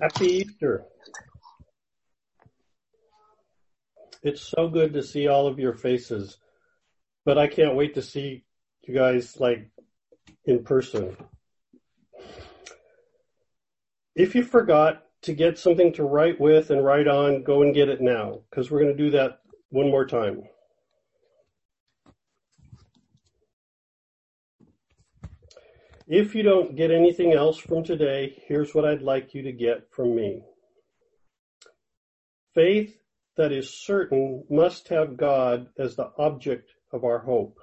Happy Easter. It's so good to see all of your faces, but I can't wait to see you guys like in person. If you forgot to get something to write with and write on, go and get it now because we're going to do that one more time. If you don't get anything else from today, here's what I'd like you to get from me. Faith that is certain must have God as the object of our hope.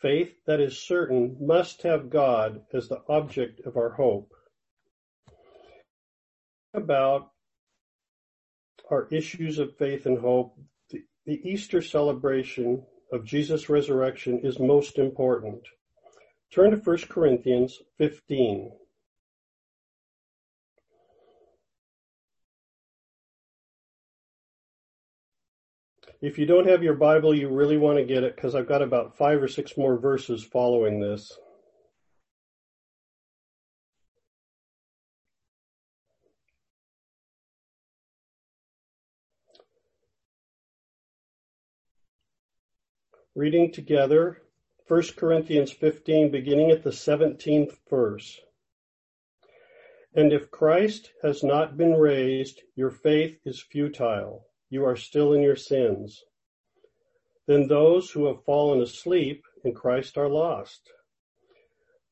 Faith that is certain must have God as the object of our hope. About our issues of faith and hope, the, Easter celebration of Jesus' resurrection is most important. Turn to 1 Corinthians 15. If you don't have your Bible, you really want to get it because I've got about five or six more verses following this. Reading together 1 Corinthians 15, beginning at the 17th verse. And if Christ has not been raised, your faith is futile. You are still in your sins. Then those who have fallen asleep in Christ are lost.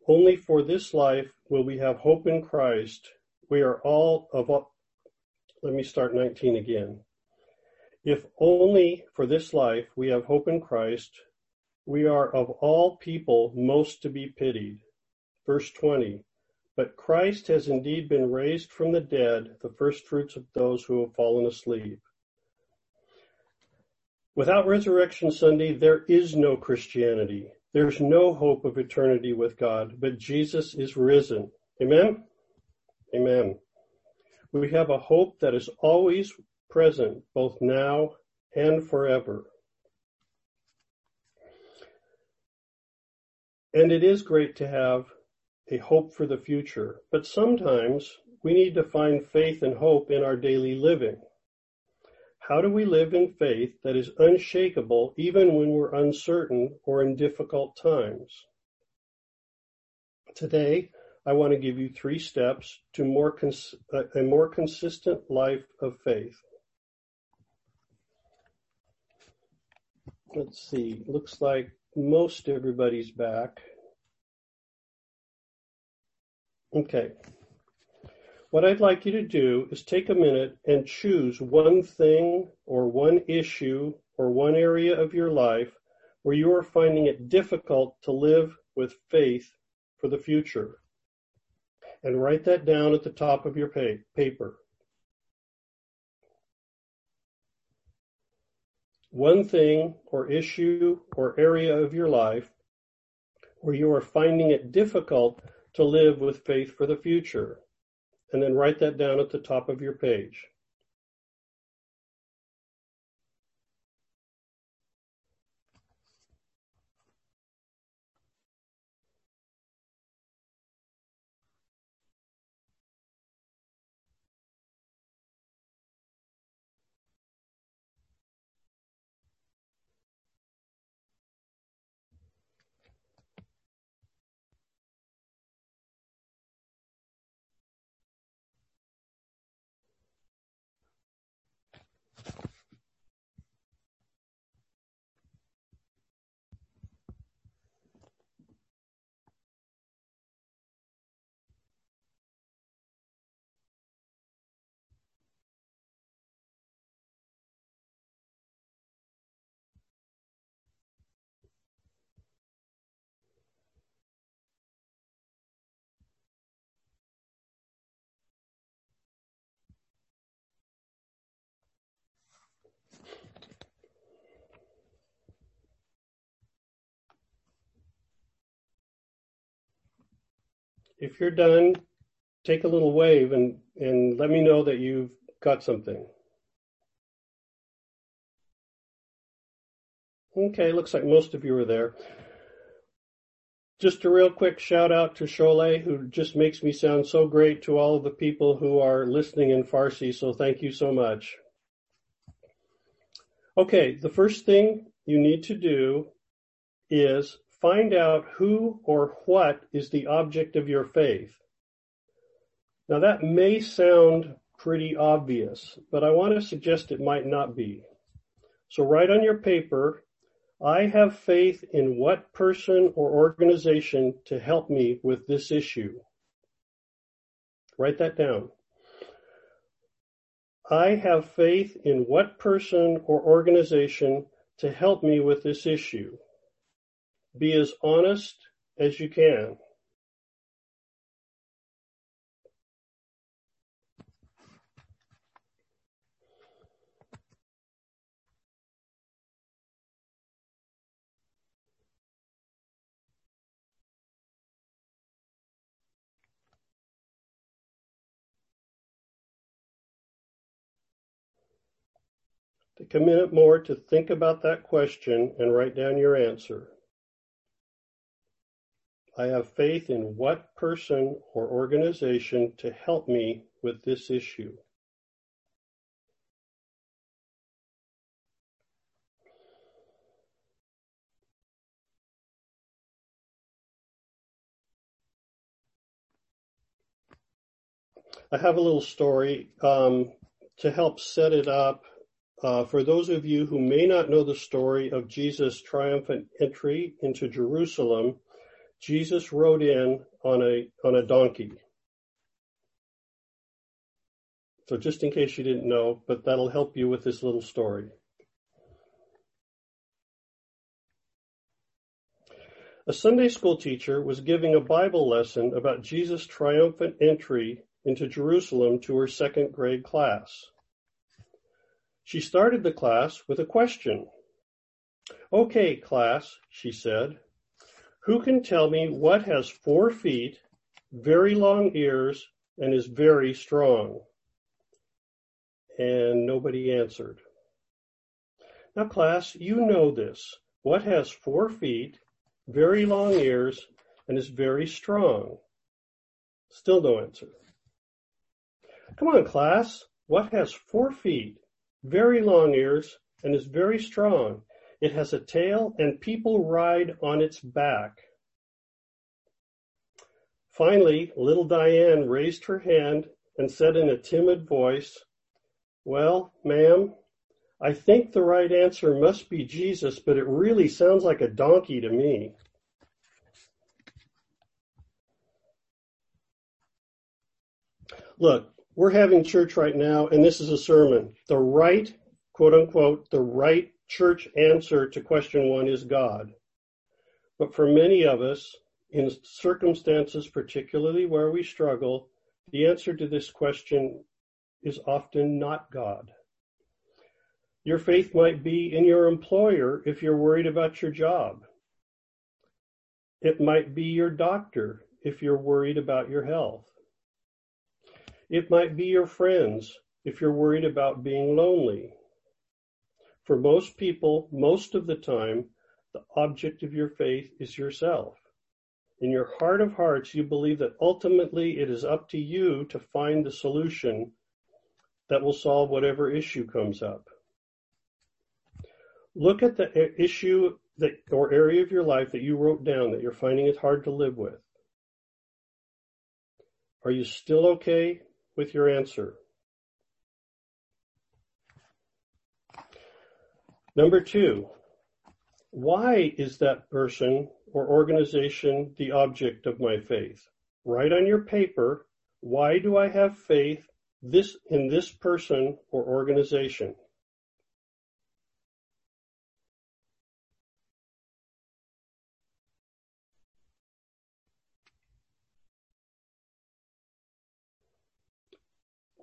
Only for this life will we have hope in Christ. We are all of, let me start 19 again. If only for this life we have hope in Christ, we are of all people most to be pitied. Verse 20. But Christ has indeed been raised from the dead, the firstfruits of those who have fallen asleep. Without Resurrection Sunday, there is no Christianity. There's no hope of eternity with God, but Jesus is risen. Amen? Amen. We have a hope that is always present, both now and forever. And it is great to have a hope for the future, but sometimes we need to find faith and hope in our daily living. How do we live in faith that is unshakable even when we're uncertain or in difficult times? Today, I want to give you three steps to more cons- uh, a more consistent life of faith. Let's see, looks like most everybody's back. Okay. What I'd like you to do is take a minute and choose one thing or one issue or one area of your life where you are finding it difficult to live with faith for the future. And write that down at the top of your paper. One thing or issue or area of your life where you are finding it difficult to live with faith for the future. And then write that down at the top of your page. If you're done, take a little wave and, and let me know that you've got something. Okay, looks like most of you are there. just a real quick shout out to Sholeh, who just makes me sound so great to all of the people who are listening in Farsi. So thank you so much. Okay, the first thing you need to do is find out who or what is the object of your faith. Now that may sound pretty obvious, but I want to suggest it might not be. So write on your paper, I have faith in what person or organization to help me with this issue. Write that down. I have faith in what person or organization to help me with this issue. Be as honest as you can. Take a minute more to think about that question and write down your answer. I have faith in what person or organization to help me with this issue. I have a little story um, to help set it up uh, for those of you who may not know the story of Jesus' triumphant entry into Jerusalem, Jesus rode in on a on a donkey. So just in case you didn't know, but that'll help you with this little story. A Sunday school teacher was giving a Bible lesson about Jesus' triumphant entry into Jerusalem to her second grade class. She started the class with a question. Okay, class, she said, who can tell me what has four feet, very long ears, and is very strong? And nobody answered. Now, class, you know this. What has four feet, very long ears, and is very strong? Still no answer. Come on, class. What has four feet, very long ears, and is very strong. It has a tail and people ride on its back. Finally, little Diane raised her hand and said in a timid voice, Well, ma'am, I think the right answer must be Jesus, but it really sounds like a donkey to me. Look, we're having church right now, and this is a sermon. The right, quote unquote, the right church answer to question one is God. But for many of us, in circumstances, particularly where we struggle, the answer to this question is often not God. Your faith might be in your employer if you're worried about your job. It might be your doctor if you're worried about your health. It might be your friends if you're worried about being lonely. For most people, most of the time, the object of your faith is yourself. In your heart of hearts, you believe that ultimately it is up to you to find the solution that will solve whatever issue comes up. Look at the issue that, or area of your life that you wrote down that you're finding it hard to live with. Are you still okay with your answer. Number two, why is that person or organization the object of my faith? Write on your paper, why do I have faith this in this person or organization?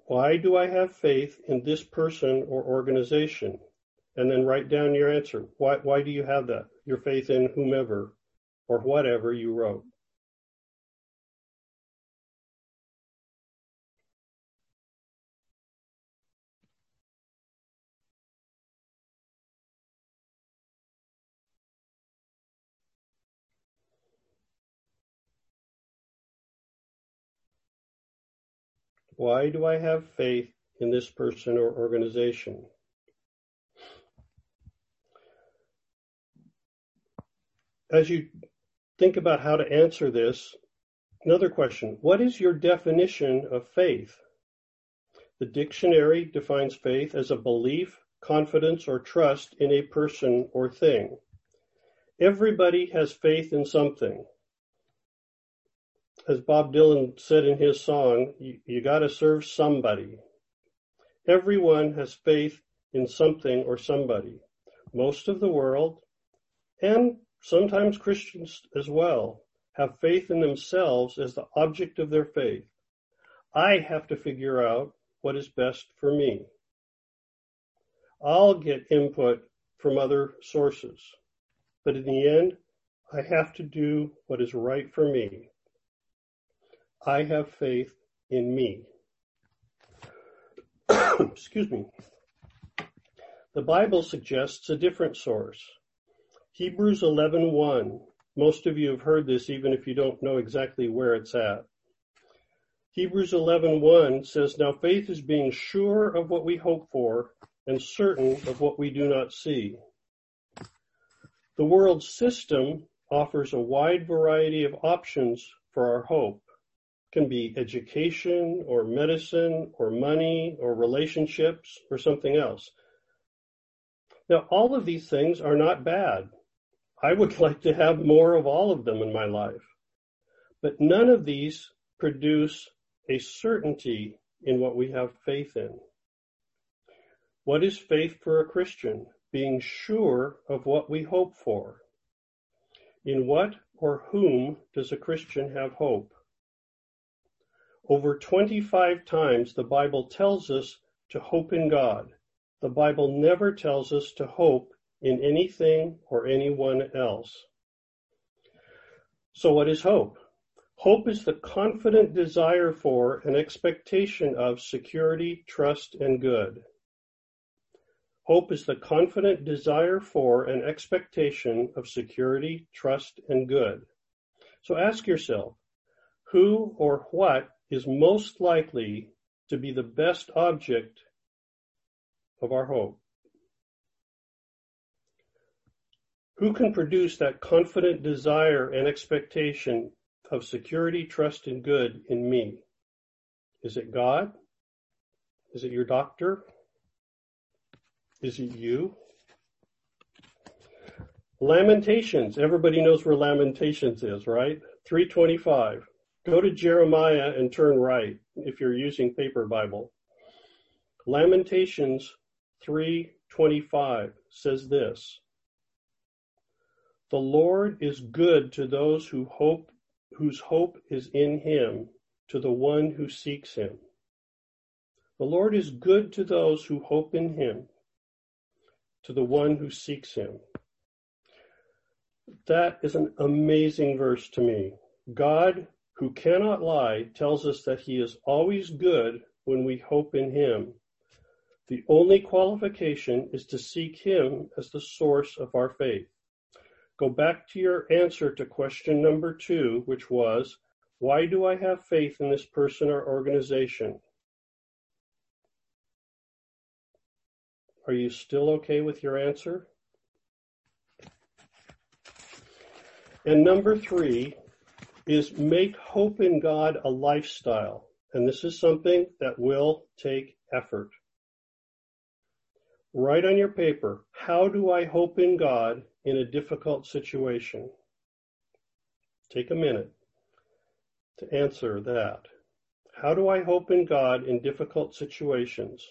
Why do I have faith in this person or organization? and then write down your answer. Why, why do you have that? Your faith in whomever or whatever you wrote. Why do I have faith in this person or organization? As you think about how to answer this, another question What is your definition of faith? The dictionary defines faith as a belief, confidence, or trust in a person or thing. Everybody has faith in something. As Bob Dylan said in his song, you, you got to serve somebody. Everyone has faith in something or somebody. Most of the world, and sometimes Christians as well, have faith in themselves as the object of their faith. I have to figure out what is best for me. I'll get input from other sources, but in the end, I have to do what is right for me. I have faith in me. Excuse me. The Bible suggests a different source. Hebrews 11:1. Most of you have heard this even if you don't know exactly where it's at. Hebrews 11:1 says, "Now faith is being sure of what we hope for and certain of what we do not see." The world system offers a wide variety of options for our hope. It can be education or medicine or money or relationships or something else. Now, all of these things are not bad. I would like to have more of all of them in my life. But none of these produce a certainty in what we have faith in. What is faith for a Christian? Being sure of what we hope for. In what or whom does a Christian have hope? Over 25 times the Bible tells us to hope in God. The Bible never tells us to hope in anything or anyone else. So what is hope? Hope is the confident desire for and expectation of security, trust, and good. Hope is the confident desire for and expectation of security, trust, and good. So ask yourself, who or what is most likely to be the best object of our hope? Who can produce that confident desire and expectation of security, trust, and good in me? Is it God? Is it your doctor? Is it you? Lamentations. Everybody knows where Lamentations is, right? 325. Go to Jeremiah and turn right if you're using paper Bible. Lamentations 325 says this. The Lord is good to those who hope whose hope is in him, to the one who seeks him. The Lord is good to those who hope in him, to the one who seeks him. That is an amazing verse to me. God, who cannot lie, tells us that he is always good when we hope in him. The only qualification is to seek him as the source of our faith. Go back to your answer to question number two, which was, why do I have faith in this person or organization? Are you still okay with your answer? And number three is make hope in God a lifestyle. And this is something that will take effort. Write on your paper, how do I hope in God in a difficult situation? Take a minute to answer that. How do I hope in God in difficult situations?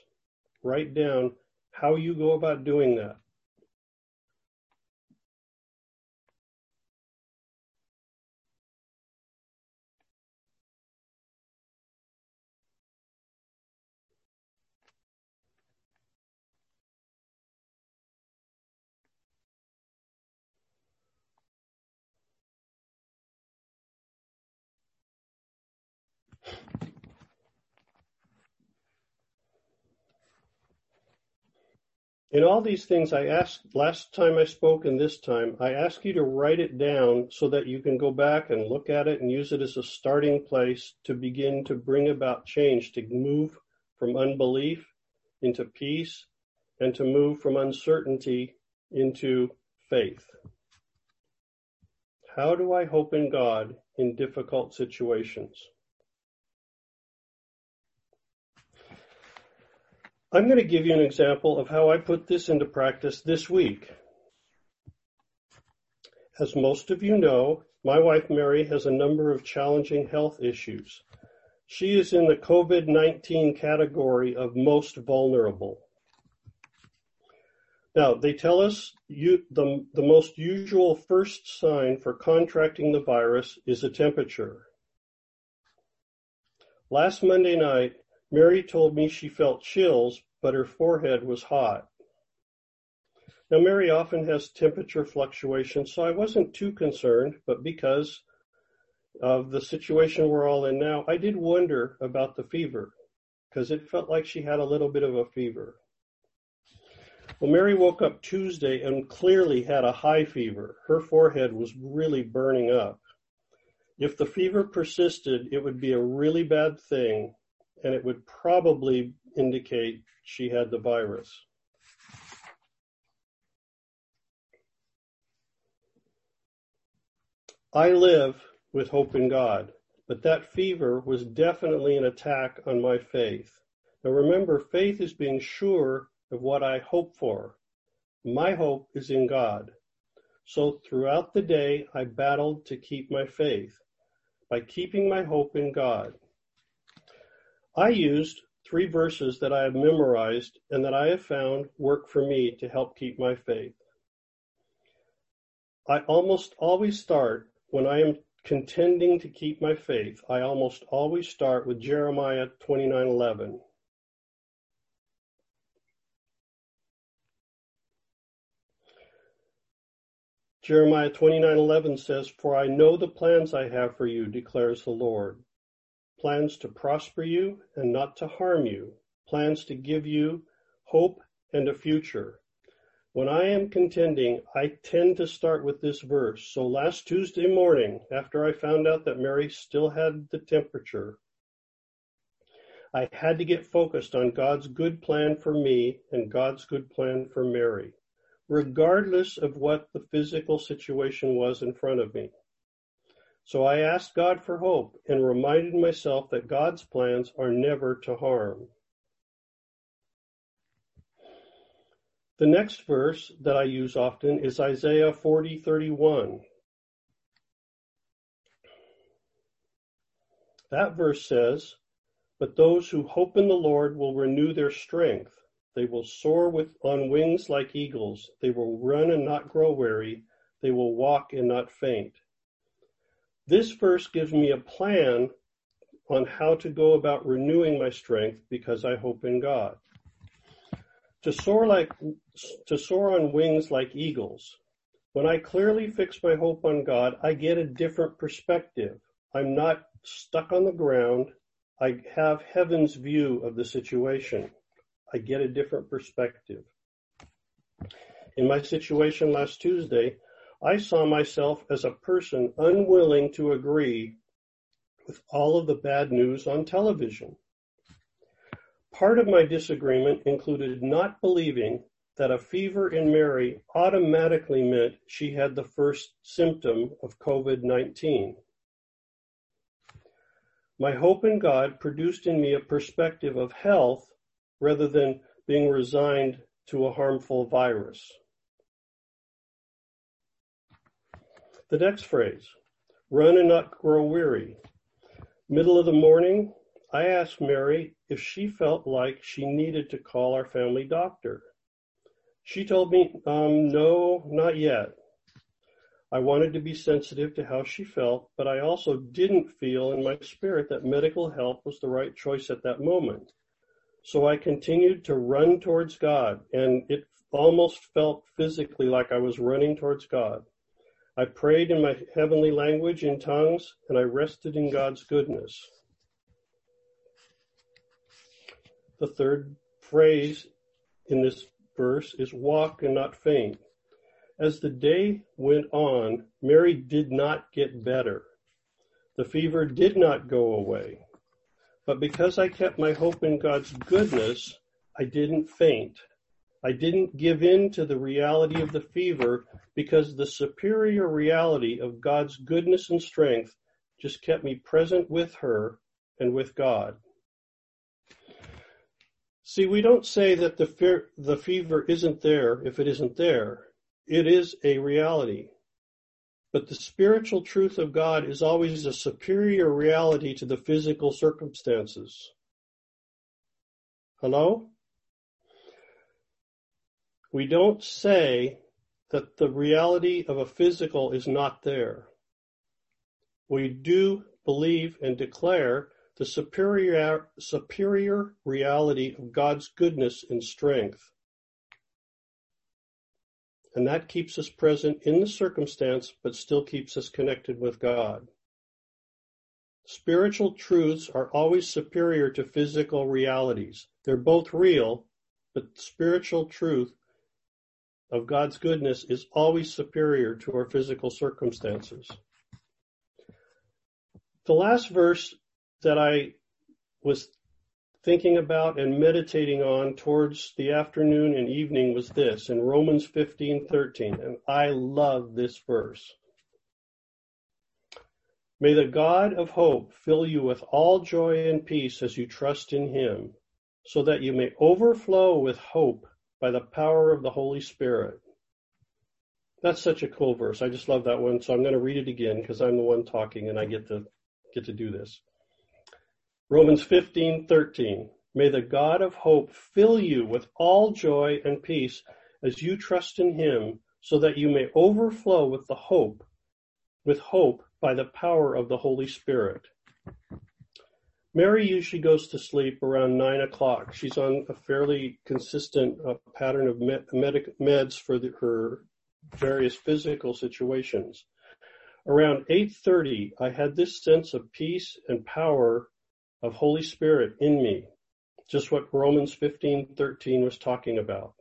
Write down how you go about doing that. In all these things I asked last time I spoke and this time, I ask you to write it down so that you can go back and look at it and use it as a starting place to begin to bring about change, to move from unbelief into peace and to move from uncertainty into faith. How do I hope in God in difficult situations? I'm going to give you an example of how I put this into practice this week. As most of you know, my wife Mary has a number of challenging health issues. She is in the COVID-19 category of most vulnerable. Now, they tell us you, the, the most usual first sign for contracting the virus is a temperature. Last Monday night, Mary told me she felt chills, but her forehead was hot. Now, Mary often has temperature fluctuations, so I wasn't too concerned, but because of the situation we're all in now, I did wonder about the fever because it felt like she had a little bit of a fever. Well, Mary woke up Tuesday and clearly had a high fever. Her forehead was really burning up. If the fever persisted, it would be a really bad thing, and it would probably indicate she had the virus. I live with hope in God, but that fever was definitely an attack on my faith. Now remember, faith is being sure of what I hope for. My hope is in God. So throughout the day, I battled to keep my faith by keeping my hope in God. I used three verses that I have memorized and that I have found work for me to help keep my faith. I almost always start when I am contending to keep my faith. I almost always start with Jeremiah 29:11. Jeremiah 29:11 says, "For I know the plans I have for you," declares the Lord. Plans to prosper you and not to harm you, plans to give you hope and a future. When I am contending, I tend to start with this verse. So last Tuesday morning, after I found out that Mary still had the temperature, I had to get focused on God's good plan for me and God's good plan for Mary regardless of what the physical situation was in front of me. So I asked God for hope and reminded myself that God's plans are never to harm. The next verse that I use often is Isaiah 40:31. That verse says, "But those who hope in the Lord will renew their strength. They will soar with on wings like eagles. They will run and not grow weary. They will walk and not faint. This verse gives me a plan on how to go about renewing my strength because I hope in God. To soar like to soar on wings like eagles. When I clearly fix my hope on God, I get a different perspective. I'm not stuck on the ground. I have heaven's view of the situation. I get a different perspective. In my situation last Tuesday, I saw myself as a person unwilling to agree with all of the bad news on television. Part of my disagreement included not believing that a fever in Mary automatically meant she had the first symptom of COVID-19. My hope in God produced in me a perspective of health rather than being resigned to a harmful virus. The next phrase, run and not grow weary. Middle of the morning, I asked Mary if she felt like she needed to call our family doctor. She told me, um, no, not yet. I wanted to be sensitive to how she felt, but I also didn't feel in my spirit that medical help was the right choice at that moment. So I continued to run towards God, and it almost felt physically like I was running towards God. I prayed in my heavenly language in tongues, and I rested in God's goodness. The third phrase in this verse is walk and not faint. As the day went on, Mary did not get better. The fever did not go away. But because I kept my hope in God's goodness, I didn't faint. I didn't give in to the reality of the fever because the superior reality of God's goodness and strength just kept me present with her and with God. See, we don't say that the, fear, the fever isn't there if it isn't there. It is a reality. But the spiritual truth of God is always a superior reality to the physical circumstances. Hello? We don't say that the reality of a physical is not there. We do believe and declare the superior, superior reality of God's goodness and strength. And that keeps us present in the circumstance, but still keeps us connected with God. Spiritual truths are always superior to physical realities. They're both real, but spiritual truth of God's goodness is always superior to our physical circumstances. The last verse that I was thinking about and meditating on towards the afternoon and evening was this in Romans 15:13 and I love this verse. May the God of hope fill you with all joy and peace as you trust in him so that you may overflow with hope by the power of the Holy Spirit. That's such a cool verse. I just love that one. So I'm going to read it again because I'm the one talking and I get to get to do this. Romans 15:13. May the God of hope fill you with all joy and peace as you trust in him so that you may overflow with the hope with hope by the power of the Holy Spirit. Mary usually goes to sleep around nine o'clock. She's on a fairly consistent uh, pattern of med- medic- meds for the, her various physical situations. Around 8:30, I had this sense of peace and power of Holy Spirit in me, just what Romans 15:13 was talking about.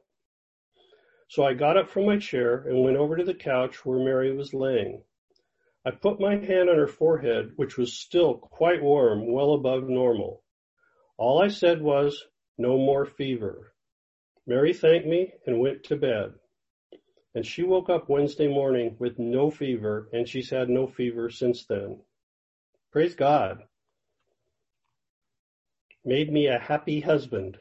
So I got up from my chair and went over to the couch where Mary was laying. I put my hand on her forehead, which was still quite warm, well above normal. All I said was, no more fever. Mary thanked me and went to bed. And she woke up Wednesday morning with no fever, and she's had no fever since then. Praise God made me a happy husband.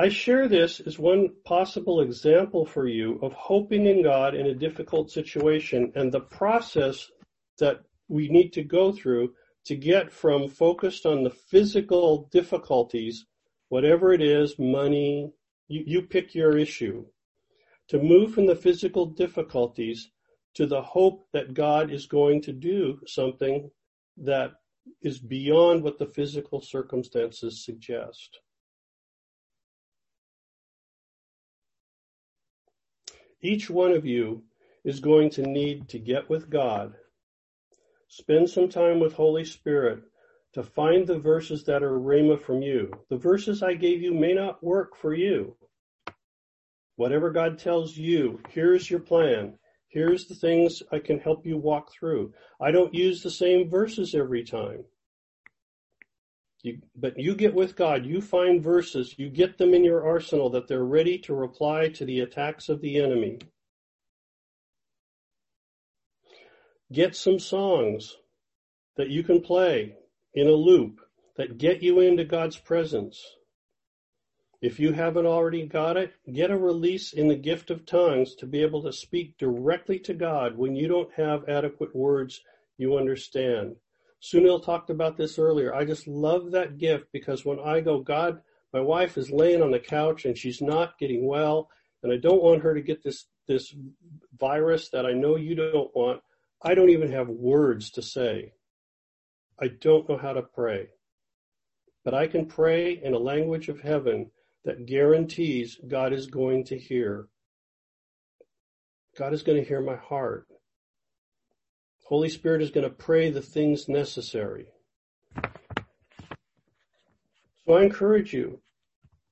I share this as one possible example for you of hoping in God in a difficult situation and the process that we need to go through to get from focused on the physical difficulties, whatever it is, money, you, you pick your issue, to move from the physical difficulties to the hope that God is going to do something that is beyond what the physical circumstances suggest. Each one of you is going to need to get with God, spend some time with Holy Spirit to find the verses that are rhema from you. The verses I gave you may not work for you. Whatever God tells you, here's your plan. Here's the things I can help you walk through. I don't use the same verses every time. You, but you get with God, you find verses, you get them in your arsenal that they're ready to reply to the attacks of the enemy. Get some songs that you can play in a loop that get you into God's presence. If you haven't already got it, get a release in the gift of tongues to be able to speak directly to God when you don't have adequate words you understand. Sunil talked about this earlier. I just love that gift because when I go, God, my wife is laying on the couch and she's not getting well, and I don't want her to get this, this virus that I know you don't want. I don't even have words to say. I don't know how to pray. But I can pray in a language of heaven that guarantees God is going to hear. God is going to hear my heart. Holy Spirit is going to pray the things necessary. So I encourage you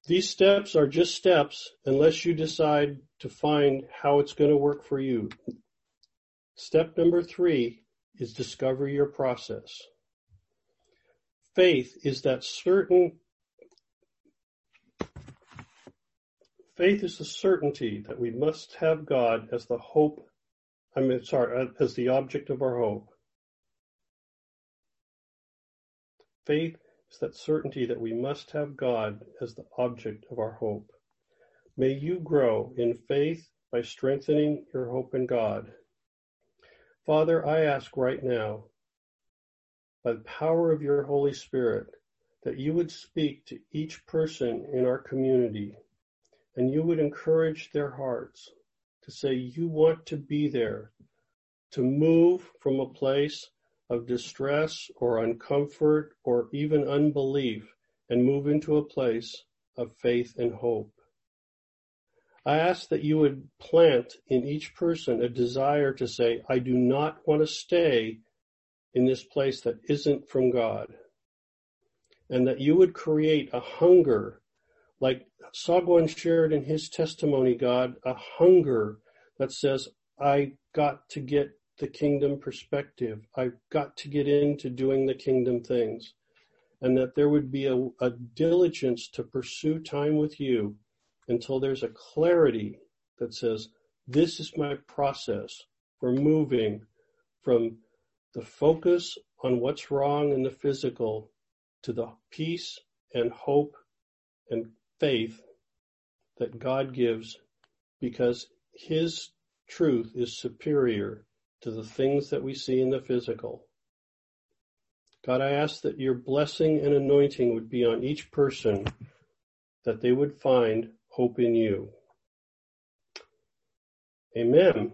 These steps are just steps unless you decide to find how it's going to work for you. Step number three is discover your process. Faith is that certain faith is the certainty that we must have God as the hope, I mean, sorry, uh, as the object of our hope. Faith is that certainty that we must have God as the object of our hope. May you grow in faith by strengthening your hope in God. Father, I ask right now, by the power of your Holy Spirit, that you would speak to each person in our community and you would encourage their hearts to say you want to be there, to move from a place of distress or uncomfort or even unbelief and move into a place of faith and hope. I ask that you would plant in each person a desire to say, I do not want to stay in this place that isn't from God. And that you would create a hunger, like Sagwan shared in his testimony, God, a hunger that says, I got to get the kingdom perspective. I've got to get into doing the kingdom things. And that there would be a, a diligence to pursue time with you until there's a clarity that says, this is my process for moving from the focus on what's wrong in the physical to the peace and hope and faith that God gives because his truth is superior to the things that we see in the physical. God, I ask that your blessing and anointing would be on each person, that they would find hope in you. Amen.